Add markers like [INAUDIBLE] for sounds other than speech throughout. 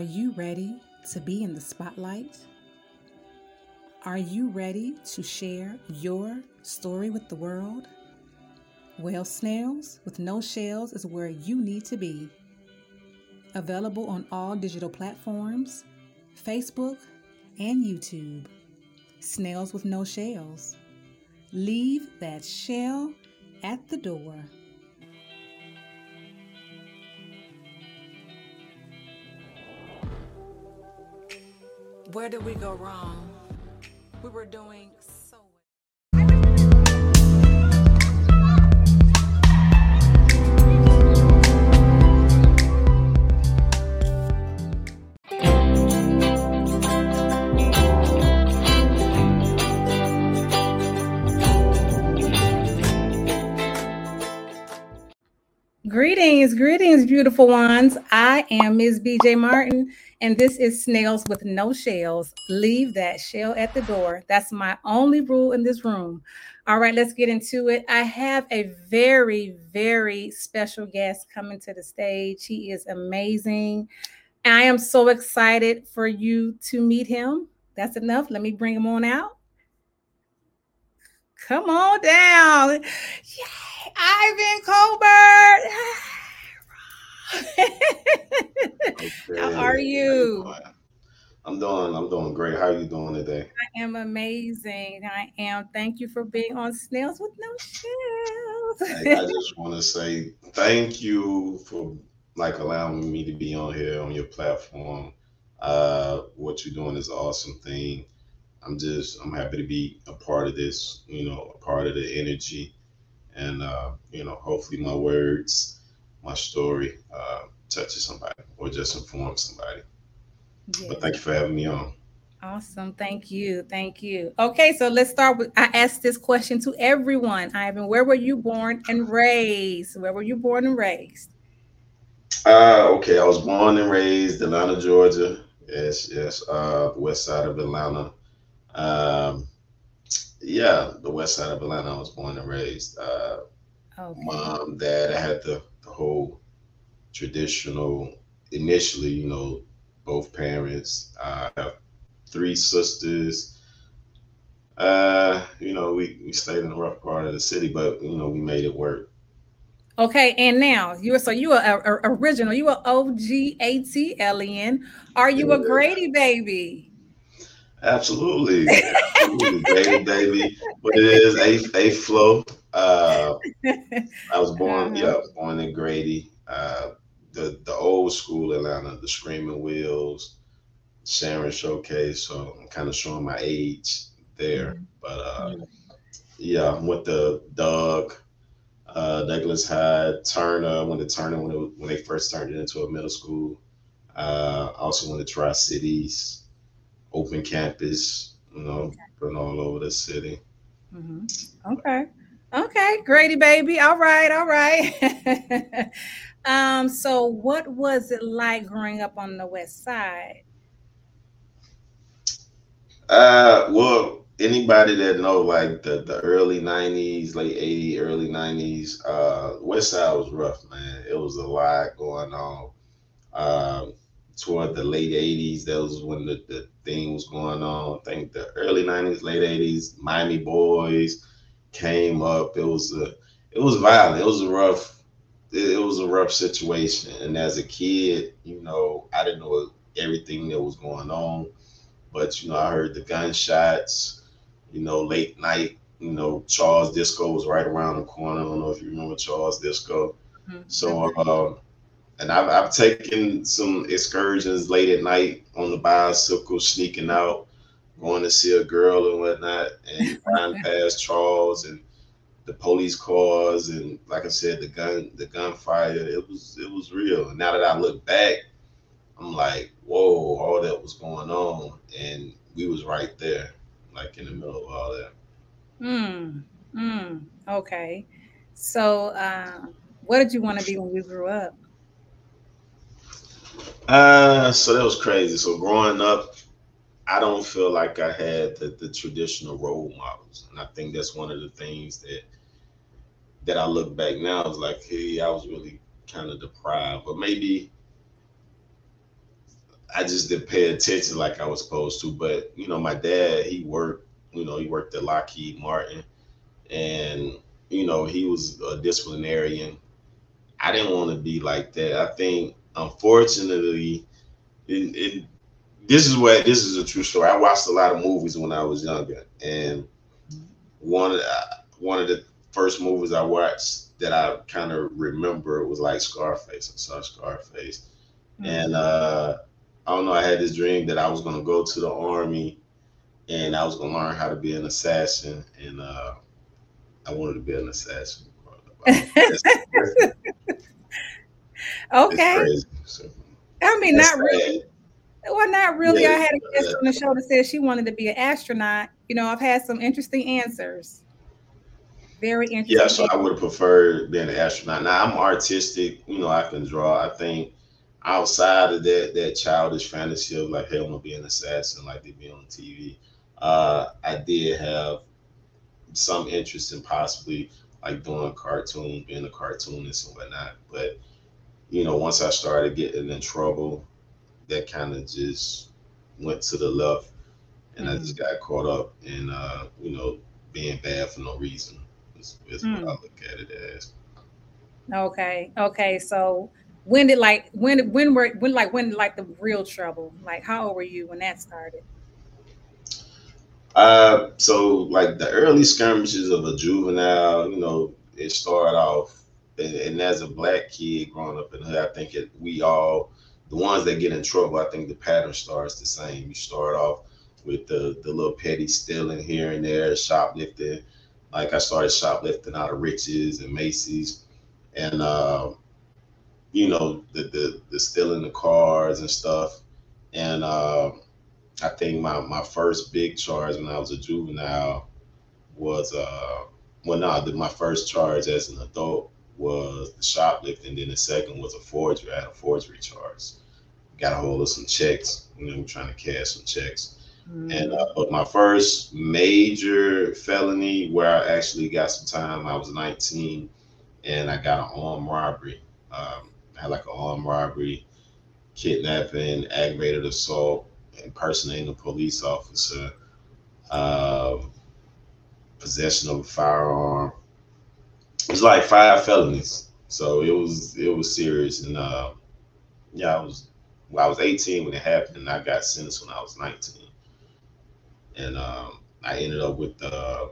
Are you ready to be in the spotlight? Are you ready to share your story with the world? Well, Snails with No Shells is where you need to be. Available on all digital platforms Facebook and YouTube. Snails with No Shells. Leave that shell at the door. Where did we go wrong? We were doing Greetings, greetings, beautiful ones. I am Ms. BJ Martin, and this is Snails with No Shells. Leave that shell at the door. That's my only rule in this room. All right, let's get into it. I have a very, very special guest coming to the stage. He is amazing. I am so excited for you to meet him. That's enough. Let me bring him on out. Come on down. Yay, Ivan Colbert. How are you? I'm doing I'm doing great. How are you doing today? I am amazing. I am. Thank you for being on Snails with No Shells. I just want to say thank you for like allowing me to be on here on your platform. Uh, what you're doing is an awesome thing. I'm just I'm happy to be a part of this, you know, a part of the energy, and uh, you know, hopefully my words, my story, uh, touches somebody or just informs somebody. Yes. But thank you for having me on. Awesome. Thank you. Thank you. Okay, so let's start with I asked this question to everyone. Ivan, where were you born and raised? Where were you born and raised? Uh okay, I was born and raised in Atlanta, Georgia. Yes, yes. Uh west side of Atlanta. Um, yeah, the west side of Atlanta. I was born and raised. Uh, okay. Mom, dad. I had the, the whole traditional. Initially, you know, both parents. I have three sisters. Uh, you know, we, we stayed in the rough part of the city, but you know, we made it work. Okay, and now you are so you are original. You are O G A T L E N. Are you a Grady baby? Absolutely. Absolutely. baby, baby. But it is a a flow. Uh, I was born, uh-huh. yeah, born in Grady. Uh, the the old school Atlanta, the Screaming Wheels, Sharon Showcase. So I'm kind of showing my age there. Mm-hmm. But uh, yeah, I'm with the Doug, uh, Douglass High, Turner. I went to Turner when it, when they first turned it into a middle school. Uh, I also went to Tri Cities open campus, you know, been all over the city. Mm-hmm. Okay. Okay, Grady baby. All right, all right. [LAUGHS] um, so what was it like growing up on the west side? Uh well, anybody that know like the, the early 90s, late 80s, early 90s, uh west side was rough, man. It was a lot going on. Um toward the late 80s. That was when the, the thing was going on. I think the early 90s, late 80s, Miami Boys came up. It was a it was violent. It was a rough it, it was a rough situation. And as a kid, you know, I didn't know everything that was going on. But you know, I heard the gunshots, you know, late night, you know, Charles Disco was right around the corner. I don't know if you remember Charles Disco. Mm-hmm. So um and I've, I've taken some excursions late at night on the bicycle, sneaking out, going to see a girl and whatnot, and [LAUGHS] riding past Charles and the police cars, and like I said, the gun, the gunfire. It was, it was real. And now that I look back, I'm like, whoa, all that was going on, and we was right there, like in the middle of all that. Hmm. Hmm. Okay. So, uh, what did you want to be when you grew up? Uh, so that was crazy. So growing up, I don't feel like I had the, the traditional role models, and I think that's one of the things that that I look back now is like, hey, I was really kind of deprived, but maybe I just didn't pay attention like I was supposed to. But you know, my dad, he worked. You know, he worked at Lockheed Martin, and you know, he was a disciplinarian. I didn't want to be like that. I think, unfortunately, it, it this is what this is a true story. I watched a lot of movies when I was younger, and one of the, one of the first movies I watched that I kind of remember was like Scarface. I saw Scarface, mm-hmm. and uh, I don't know. I had this dream that I was going to go to the army, and I was going to learn how to be an assassin, and uh, I wanted to be an assassin. [LAUGHS] okay. So, I mean, not really. Well, not really. Yeah, I had a guest on the show that said she wanted to be an astronaut. You know, I've had some interesting answers. Very interesting. Yeah, so I would have preferred being an astronaut. Now I'm artistic. You know, I can draw. I think outside of that that childish fantasy of like, hey, I'm gonna be an assassin, like they be on TV. Uh, I did have some interest in possibly like doing cartoon, being a cartoonist and whatnot. But you know, once I started getting in trouble, that kind of just went to the left, and mm-hmm. I just got caught up in uh, you know being bad for no reason. Is, is mm. what I look at it as. Okay. Okay. So when did like when when were when like when like the real trouble? Like how old were you when that started? Uh, so like the early skirmishes of a juvenile, you know, it started off, and, and as a black kid growing up in hood, I think it, we all the ones that get in trouble, I think the pattern starts the same. You start off with the the little petty stealing here and there, shoplifting. Like I started shoplifting out of Rich's and Macy's, and uh, you know the, the the stealing the cars and stuff. And uh, I think my my first big charge when I was a juvenile was uh well no my first charge as an adult was the shoplifting. Then the second was a forgery. I had a forgery charge got a hold of some checks. You know, we're trying to cash some checks. Mm-hmm. And uh, but my first major felony where I actually got some time, I was 19, and I got an armed robbery. Um, I had like an armed robbery, kidnapping, aggravated assault, impersonating a police officer, uh, possession of a firearm. It was like five felonies, so it was it was serious, and uh, yeah, I was well, I was 18 when it happened, and I got sentenced when I was 19. And um, I ended up with uh,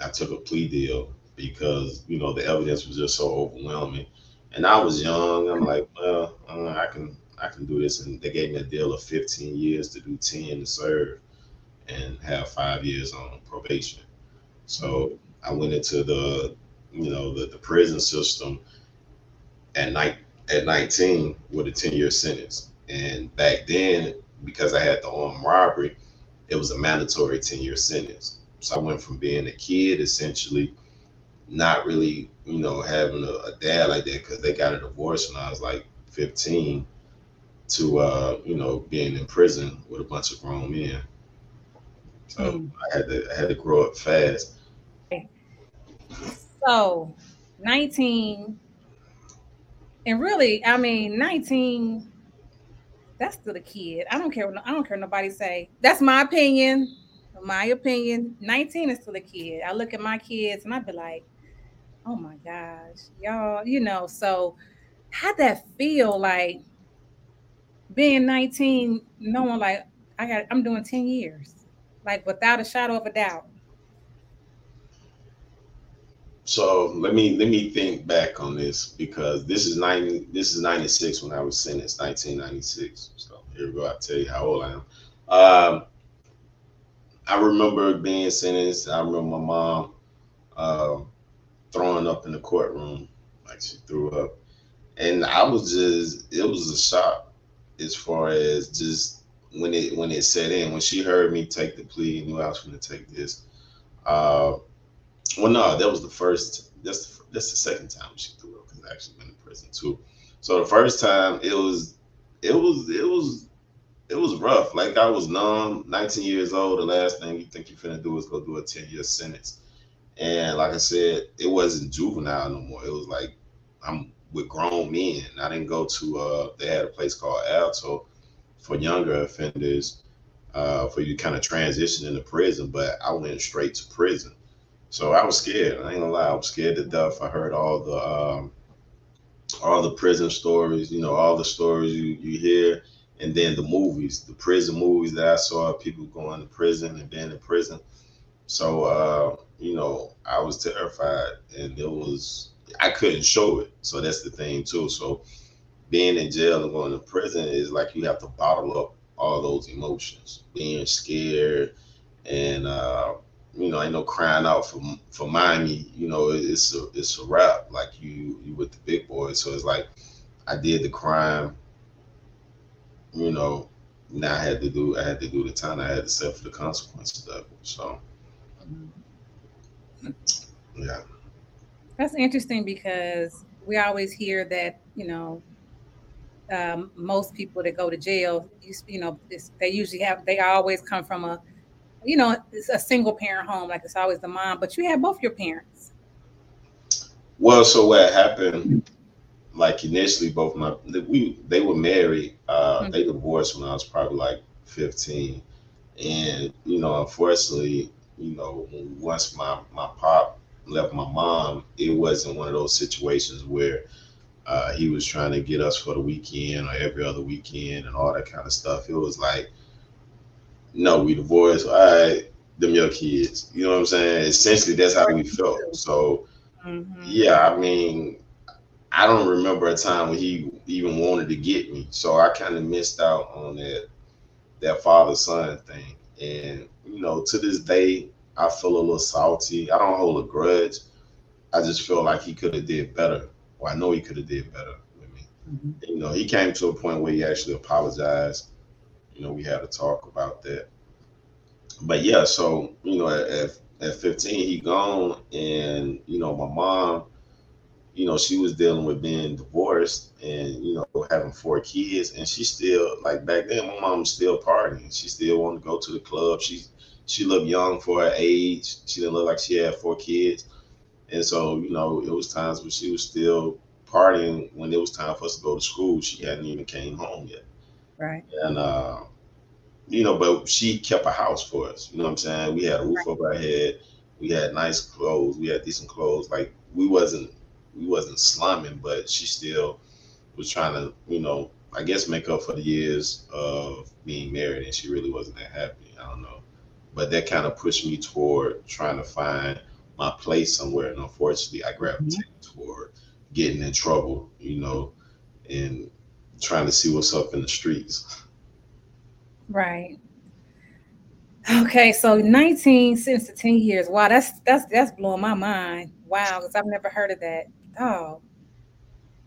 I took a plea deal because you know the evidence was just so overwhelming, and I was young. I'm like, well, uh, I can I can do this, and they gave me a deal of 15 years to do 10 to serve, and have five years on probation. So I went into the you know the, the prison system at night at 19 with a 10 year sentence and back then, because I had the armed robbery, it was a mandatory 10 year sentence. So I went from being a kid, essentially, not really, you know, having a, a dad like that because they got a divorce when I was like 15 to, uh, you know, being in prison with a bunch of grown men. So mm. I had to, I had to grow up fast. So 19, and really, I mean, 19 that's still a kid. I don't care. I don't care. Nobody say that's my opinion. My opinion. Nineteen is still a kid. I look at my kids and I be like, oh my gosh, y'all. You know. So, how that feel like being nineteen, knowing like I got, I'm doing ten years, like without a shadow of a doubt. So let me let me think back on this because this is ninety this is ninety six when I was sentenced, nineteen ninety six. So here we go. I'll tell you how old I am. Um, I remember being sentenced. I remember my mom uh, throwing up in the courtroom, like she threw up, and I was just it was a shock as far as just when it when it set in when she heard me take the plea, knew I was going to take this. Uh, well, no, that was the first. That's the, that's the second time she threw up because I actually been in prison too. So the first time it was, it was, it was, it was rough. Like I was numb, 19 years old. The last thing you think you're finna do is go do a 10 year sentence. And like I said, it wasn't juvenile no more. It was like I'm with grown men. I didn't go to uh they had a place called Alto for younger offenders uh, for you to kind of transition into prison. But I went straight to prison, so I was scared. I ain't gonna lie, I was scared to death. I heard all the um, all the prison stories, you know, all the stories you you hear, and then the movies, the prison movies that I saw, people going to prison and being in prison. So uh, you know, I was terrified, and it was I couldn't show it. So that's the thing too. So being in jail and going to prison is like you have to bottle up all those emotions, being scared, and uh, you know, ain't no crying out for for Miami. You know, it's a it's a wrap. Like you you with the big boys. So it's like I did the crime. You know, now I had to do I had to do the time. I had to suffer the consequences of it. So yeah. That's interesting because we always hear that, you know, um, most people that go to jail, you, you know, they usually have, they always come from a, you know, it's a single parent home, like it's always the mom, but you have both your parents. Well, so what happened, like initially, both my, we, they were married, uh, mm-hmm. they divorced when I was probably like 15. And, you know, unfortunately, you know, once my, my pop left my mom, it wasn't one of those situations where, uh, he was trying to get us for the weekend or every other weekend and all that kind of stuff. It was like, no, we divorced. All right, them your kids. You know what I'm saying? Essentially, that's how we felt. So, mm-hmm. yeah, I mean, I don't remember a time when he even wanted to get me. So I kind of missed out on that that father son thing. And you know, to this day, I feel a little salty. I don't hold a grudge. I just feel like he could have did better well, I know he could have did better with me. Mm-hmm. You know, he came to a point where he actually apologized. You know, we had a talk about that. But yeah, so you know, at at 15, he gone, and you know, my mom, you know, she was dealing with being divorced and you know having four kids, and she still like back then, my mom was still partying. She still wanted to go to the club. She she looked young for her age. She didn't look like she had four kids. And so, you know, it was times when she was still partying when it was time for us to go to school. She hadn't even came home yet. Right. And uh, you know, but she kept a house for us. You know what I'm saying? We had a roof right. over our head. We had nice clothes. We had decent clothes. Like we wasn't we wasn't slumming, but she still was trying to, you know, I guess make up for the years of being married and she really wasn't that happy. I don't know. But that kind of pushed me toward trying to find my place somewhere. And unfortunately, I gravitated mm-hmm. toward getting in trouble, you know, and trying to see what's up in the streets. Right. Okay, so 19 since the 10 years. Wow, that's that's that's blowing my mind. Wow, because I've never heard of that. Oh.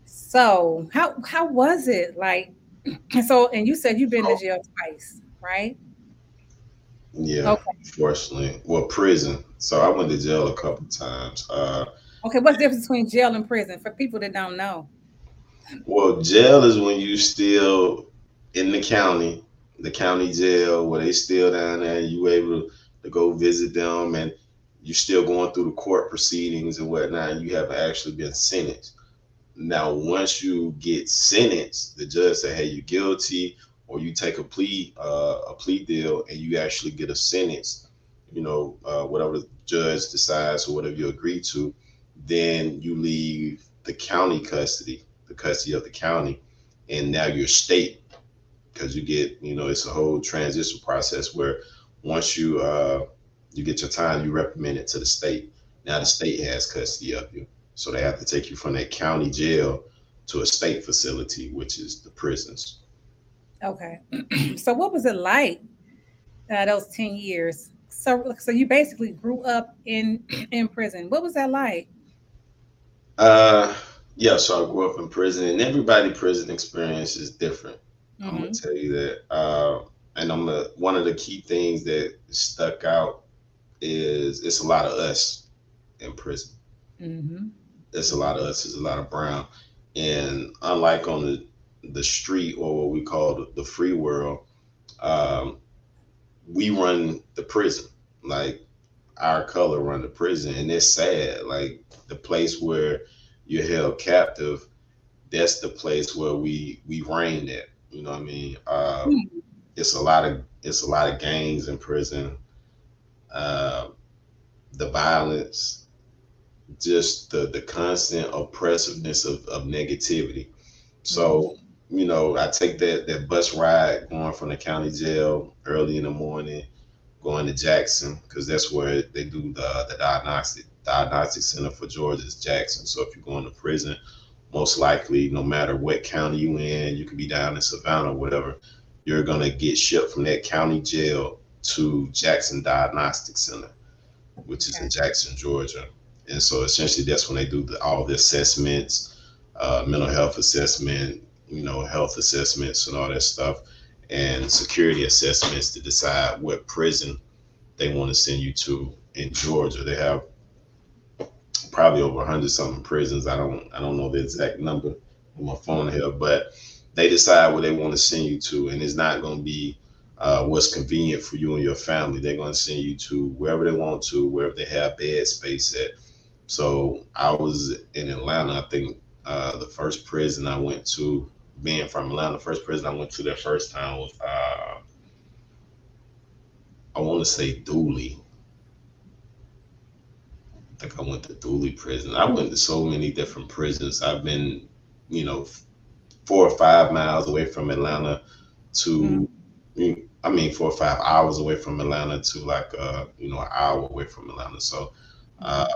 So how how was it? Like [CLEARS THROAT] so and you said you've been oh. to jail twice, right? Yeah, okay. fortunately. Well, prison. So I went to jail a couple times. Uh, okay, what's the difference between jail and prison for people that don't know? Well, jail is when you still in the county, the county jail, where they still down there. You able to go visit them, and you're still going through the court proceedings and whatnot. And you haven't actually been sentenced. Now, once you get sentenced, the judge say, "Hey, you're guilty," or you take a plea uh, a plea deal and you actually get a sentence, you know, uh, whatever the judge decides or whatever you agree to, then you leave the county custody, the custody of the county, and now you're state because you get, you know, it's a whole transition process where once you uh, you get your time, you recommend it to the state. Now the state has custody of you, so they have to take you from that county jail to a state facility, which is the prisons. Okay. so what was it like uh, those 10 years? So so you basically grew up in in prison. What was that like? Uh yeah, so I grew up in prison and everybody prison experience is different. Mm-hmm. I'm gonna mm-hmm. tell you that. Uh, and I'm a, one of the key things that stuck out is it's a lot of us in prison. Mm-hmm. It's a lot of us. It's a lot of brown, and unlike on the the street or what we call the free world, um, we run the prison. Like our color run the prison, and it's sad. Like the place where you're held captive, that's the place where we we reign at. You know what I mean? Uh, mm. It's a lot of it's a lot of gangs in prison. Uh, the violence, just the the constant oppressiveness of, of negativity. So, mm-hmm. you know, I take that that bus ride going from the county jail early in the morning, going to Jackson because that's where they do the the diagnostic diagnostic center for Georgia is Jackson. So if you're going to prison, most likely, no matter what county you in, you could be down in Savannah, whatever, you're gonna get shipped from that county jail to Jackson Diagnostic Center, which is in Jackson, Georgia. And so essentially, that's when they do the, all the assessments, uh, mental health assessment, you know, health assessments and all that stuff, and security assessments to decide what prison they want to send you to in Georgia. They have probably over 100 something prisons. I don't I don't know the exact number on my phone here, but they decide where they want to send you to, and it's not going to be uh, what's convenient for you and your family. They're going to send you to wherever they want to, wherever they have bed space at. So I was in Atlanta. I think uh, the first prison I went to, being from Atlanta, the first prison I went to that first time was uh, I want to say Dooly I went to Dooly prison. I went to so many different prisons. I've been, you know, four or five miles away from Atlanta to, mm-hmm. I mean, four or five hours away from Atlanta to like, uh, you know, an hour away from Atlanta. So, uh,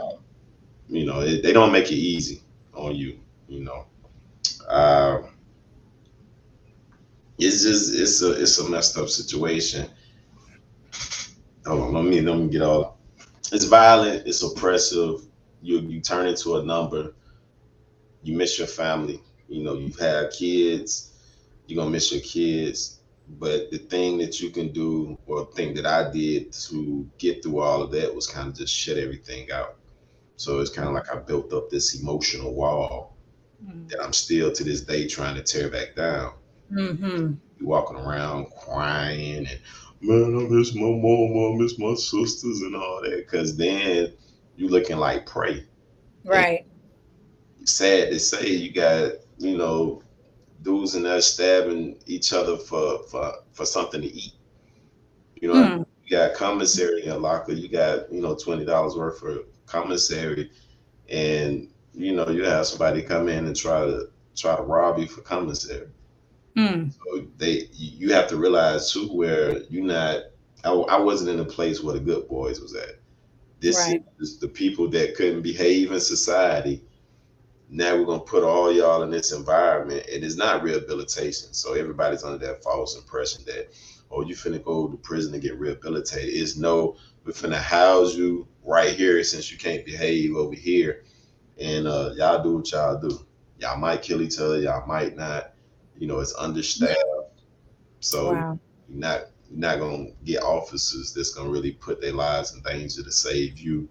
you know, it, they don't make it easy on you, you know. Uh, it's just it's a it's a messed up situation. Hold on, let me let me get all it's violent, it's oppressive. You you turn into a number. You miss your family. You know, you've had kids, you're gonna miss your kids. But the thing that you can do, or thing that I did to get through all of that was kind of just shut everything out. So it's kind of like I built up this emotional wall mm-hmm. that I'm still to this day trying to tear back down. Mm-hmm. You're walking around crying and man, I miss my mom, I miss my sisters and all that. Cause then you looking like prey. Right. And sad to say you got, you know, dudes and there stabbing each other for for for something to eat. You know, mm. you got commissary in a locker, you got, you know, twenty dollars worth for commissary, and you know, you have somebody come in and try to try to rob you for commissary. Mm. So they, you have to realize too, where you're not. I, I, wasn't in a place where the good boys was at. This right. is the people that couldn't behave in society. Now we're gonna put all y'all in this environment. and It is not rehabilitation. So everybody's under that false impression that, oh, you finna go to prison to get rehabilitated. It's no, we're finna house you right here since you can't behave over here, and uh, y'all do what y'all do. Y'all might kill each other. Y'all might not you know, it's understaffed. So wow. you're not you're not gonna get officers that's gonna really put their lives in danger to save you.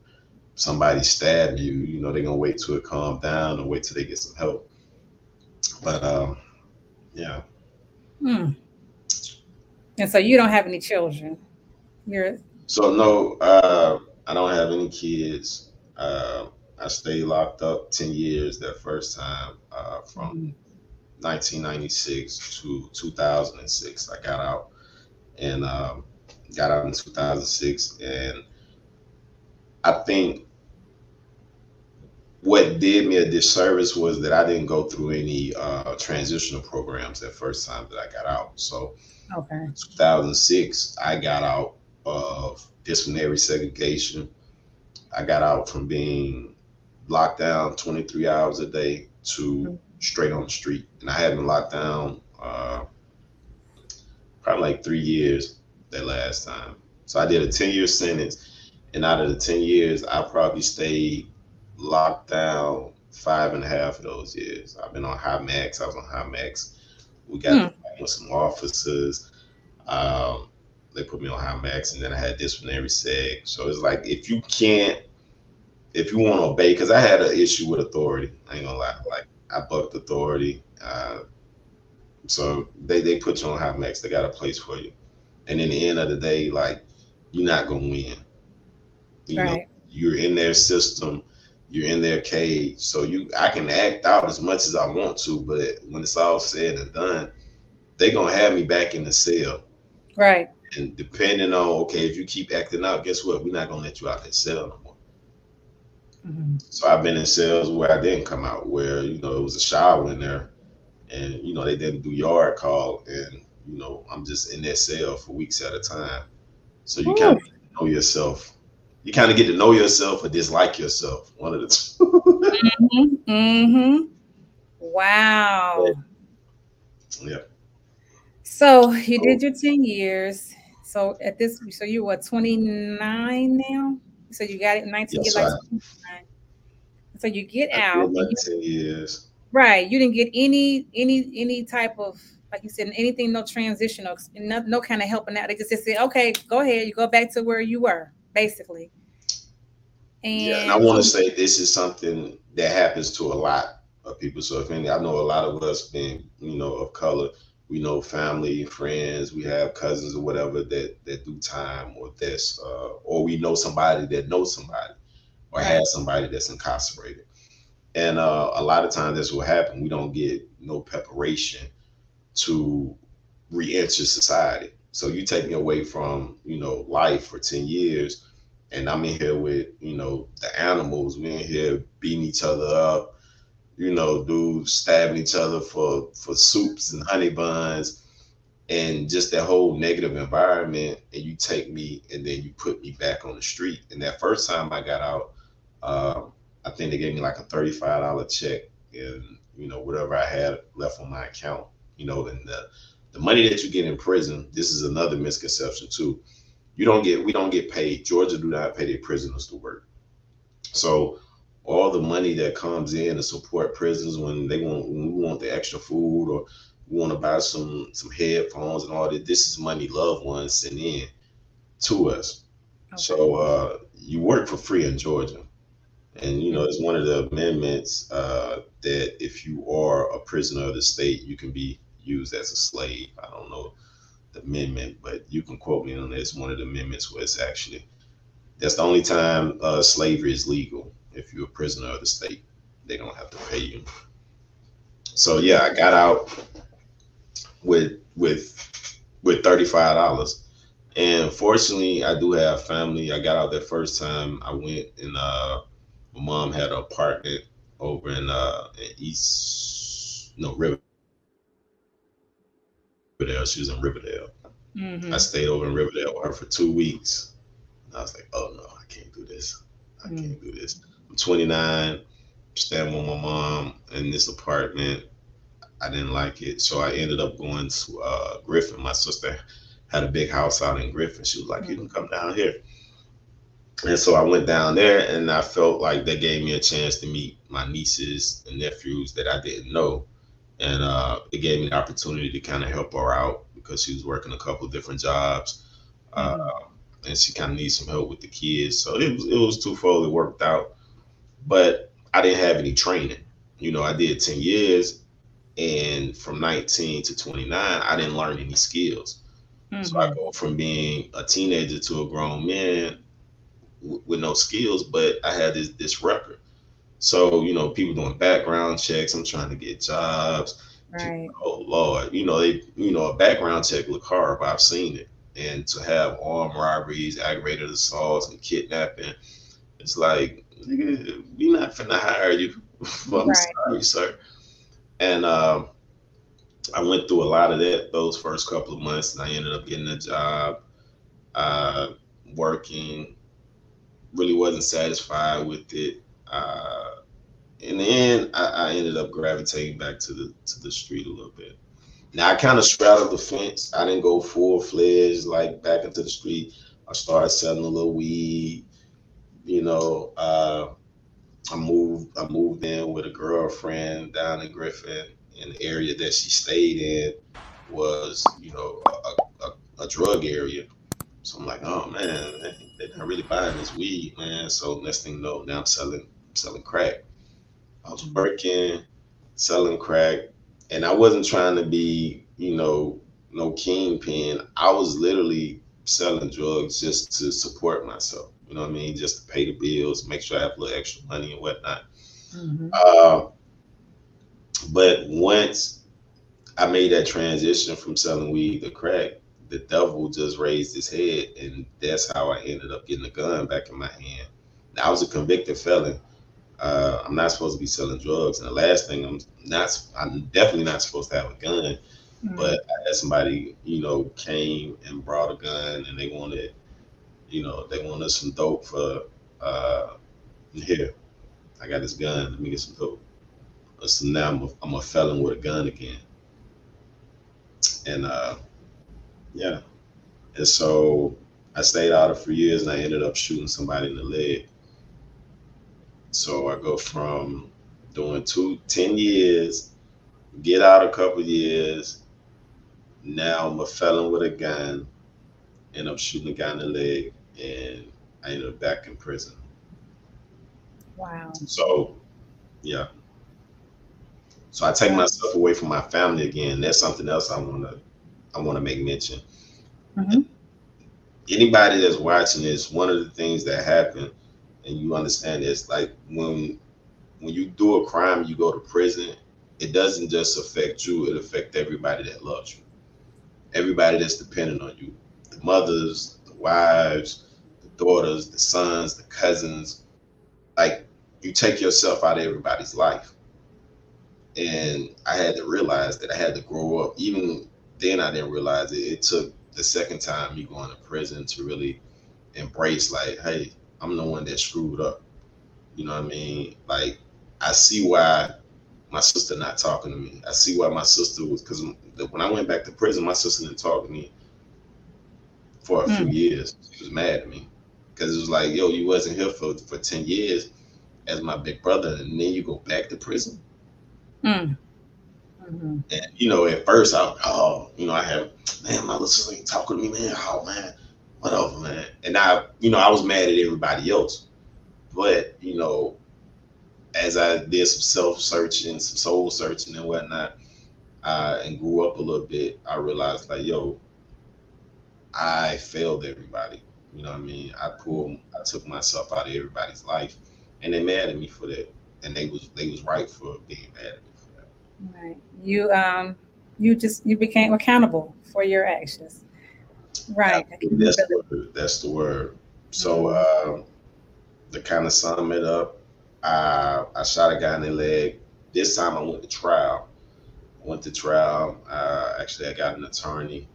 Somebody stab you, you know, they're gonna wait till it calm down and wait till they get some help. But um, yeah. Hmm. And so you don't have any children. You're so no, uh, I don't have any kids. Uh, I stayed locked up ten years that first time uh, from mm-hmm. 1996 to 2006. I got out and um, got out in 2006. And I think what did me a disservice was that I didn't go through any uh, transitional programs that first time that I got out. So, okay. 2006, I got out of disciplinary segregation. I got out from being locked down 23 hours a day to mm-hmm straight on the street. And I had been locked down uh, probably like three years that last time. So I did a 10 year sentence. And out of the 10 years, I probably stayed locked down five and a half of those years. I've been on high max. I was on high max. We got hmm. with some officers. Um, they put me on high max, and then I had disciplinary seg. So it's like if you can't, if you want to obey, because I had an issue with authority. I ain't gonna lie. Like I bucked authority. Uh, so they, they put you on high max. They got a place for you. And in the end of the day, like you're not gonna win. You right. know, you're in their system, you're in their cage. So you I can act out as much as I want to, but when it's all said and done, they're gonna have me back in the cell. Right. And depending on okay, if you keep acting out, guess what? We're not gonna let you out that cell. Mm-hmm. So I've been in sales where I didn't come out, where you know it was a shower in there, and you know they didn't do yard call, and you know I'm just in that cell for weeks at a time. So you kind of know yourself. You kind of get to know yourself or dislike yourself. One of the 2 mm-hmm. mm-hmm. Wow. Yeah. So you did your 10 years. So at this, so you were 29 now? So you got it in 19, yes, like So you get I out. 19 years. Right. You didn't get any any any type of like you said, anything, no transition, or no, no kind of helping out. They just said, okay, go ahead, you go back to where you were, basically. And, yeah, and I want to say this is something that happens to a lot of people. So if any, I know a lot of us being, you know, of color, we know family, friends, we have cousins or whatever that that do time or this, uh, or we know somebody that knows somebody or has somebody that's incarcerated. And uh, a lot of times that's what happens. We don't get no preparation to re-enter society. So you take me away from, you know, life for 10 years and I'm in here with, you know, the animals. We in here beating each other up, you know, dudes stabbing each other for for soups and honey buns and just that whole negative environment and you take me and then you put me back on the street. And that first time I got out, uh, I think they gave me like a $35 check and you know whatever I had left on my account you know, and the the money that you get in prison, this is another misconception too. You don't get we don't get paid. Georgia do not pay their prisoners to work. So all the money that comes in to support prisons when they want when we want the extra food or we want to buy some some headphones and all that, this is money loved ones send in to us. Okay. So uh, you work for free in Georgia. And you know, it's one of the amendments uh, that if you are a prisoner of the state, you can be used as a slave. I don't know the amendment, but you can quote me on this. One of the amendments where it's actually that's the only time uh, slavery is legal. If you're a prisoner of the state, they don't have to pay you. So yeah, I got out with with with thirty five dollars. And fortunately, I do have family. I got out that first time. I went and uh, my mom had an apartment over in uh, in East no River Riverdale. She was in Riverdale. Mm-hmm. I stayed over in Riverdale with her for two weeks. And I was like, oh no, I can't do this. I mm-hmm. can't do this. I'm 29, staying with my mom in this apartment. I didn't like it. So I ended up going to uh, Griffin. My sister had a big house out in Griffin. She was like, mm-hmm. you can come down here. And so I went down there and I felt like they gave me a chance to meet my nieces and nephews that I didn't know and uh, it gave me the opportunity to kind of help her out because she was working a couple different jobs, uh, mm-hmm. and she kind of needs some help with the kids. So it was it was twofold. It worked out, but I didn't have any training. You know, I did ten years, and from nineteen to twenty nine, I didn't learn any skills. Mm-hmm. So I mm-hmm. go from being a teenager to a grown man w- with no skills, but I had this this record. So, you know, people doing background checks. I'm trying to get jobs. Right. Oh Lord, you know they, you know, a background check look horrible. I've seen it, and to have armed robberies, aggravated assaults, and kidnapping, it's like nigga, we not finna hire you. [LAUGHS] I'm right. sorry, sir. And um, I went through a lot of that those first couple of months, and I ended up getting a job, uh, working. Really wasn't satisfied with it uh, in the end, I, I, ended up gravitating back to the to the street a little bit. Now I kind of straddled the fence. I didn't go full fledged like back into the street. I started selling a little weed. You know, uh, I moved. I moved in with a girlfriend down in Griffin, and the area that she stayed in was, you know, a, a, a drug area. So I'm like, oh man, they, are not really buying this weed, man. So next thing you know, now I'm selling selling crack. I was working, selling crack, and I wasn't trying to be, you know, no kingpin. I was literally selling drugs just to support myself. You know what I mean? Just to pay the bills, make sure I have a little extra money and whatnot. Mm-hmm. Uh, but once I made that transition from selling weed to crack, the devil just raised his head, and that's how I ended up getting a gun back in my hand. Now, I was a convicted felon. Uh, I'm not supposed to be selling drugs, and the last thing I'm not, I'm definitely not supposed to have a gun. Mm-hmm. But I had somebody, you know, came and brought a gun, and they wanted, you know, they wanted some dope for uh, here. I got this gun. Let me get some dope. So now I'm a, I'm a felon with a gun again. And uh, yeah. And so I stayed out of for years and I ended up shooting somebody in the leg. So I go from doing two, 10 years, get out a couple years. Now I'm a felon with a gun and I'm shooting a guy in the leg and I ended up back in prison. Wow. So, yeah. So I take myself away from my family again. That's something else I want to I want to make mention. Mm-hmm. Anybody that's watching this, one of the things that happen, and you understand this, like when when you do a crime, you go to prison. It doesn't just affect you; it affects everybody that loves you, everybody that's dependent on you, the mothers, the wives, the daughters, the sons, the cousins. Like you take yourself out of everybody's life, and I had to realize that I had to grow up. Even then, I didn't realize it. It took the second time you going to prison to really embrace like, hey, I'm the one that screwed up. You know what I mean? Like, I see why my sister not talking to me. I see why my sister was because when I went back to prison, my sister didn't talk to me for a mm. few years. She was mad at me because it was like, yo, you wasn't here for for ten years as my big brother, and then you go back to prison. Mm. Mm-hmm. And you know, at first I oh, you know, I have man, my little sister ain't talking to me, man. Oh man, whatever, man. And I, you know, I was mad at everybody else. But, you know, as I did some self searching, some soul searching and whatnot, uh, and grew up a little bit, I realized like, yo, I failed everybody. You know what I mean? I pulled, I took myself out of everybody's life, and they mad at me for that, and they was they was right for being mad at me for that. Right. You um you just you became accountable for your actions. Right. That's the word. That's the word. So uh, to kind of sum it up, I I shot a guy in the leg. This time I went to trial. I went to trial. Uh, actually, I got an attorney.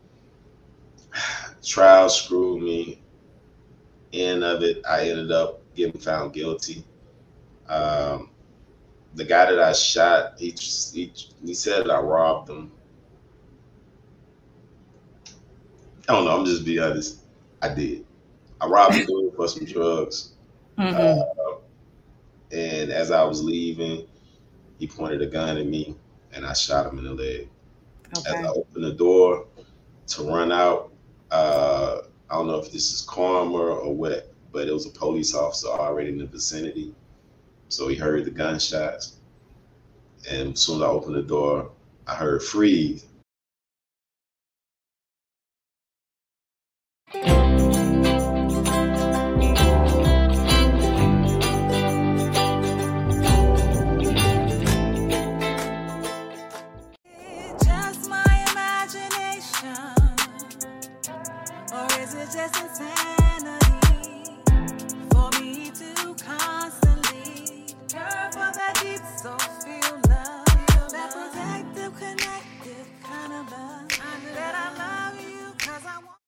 [SIGHS] trial screwed me. End of it, I ended up getting found guilty. Um, the guy that I shot, he, he he said I robbed him I don't know. I'm just be honest. I did. I robbed a dude for some drugs. Mm-hmm. Uh, and as I was leaving, he pointed a gun at me, and I shot him in the leg. Okay. As I opened the door to run out, uh, I don't know if this is karma or what, but it was a police officer already in the vicinity. So he heard the gunshots. And as soon as I opened the door, I heard freeze.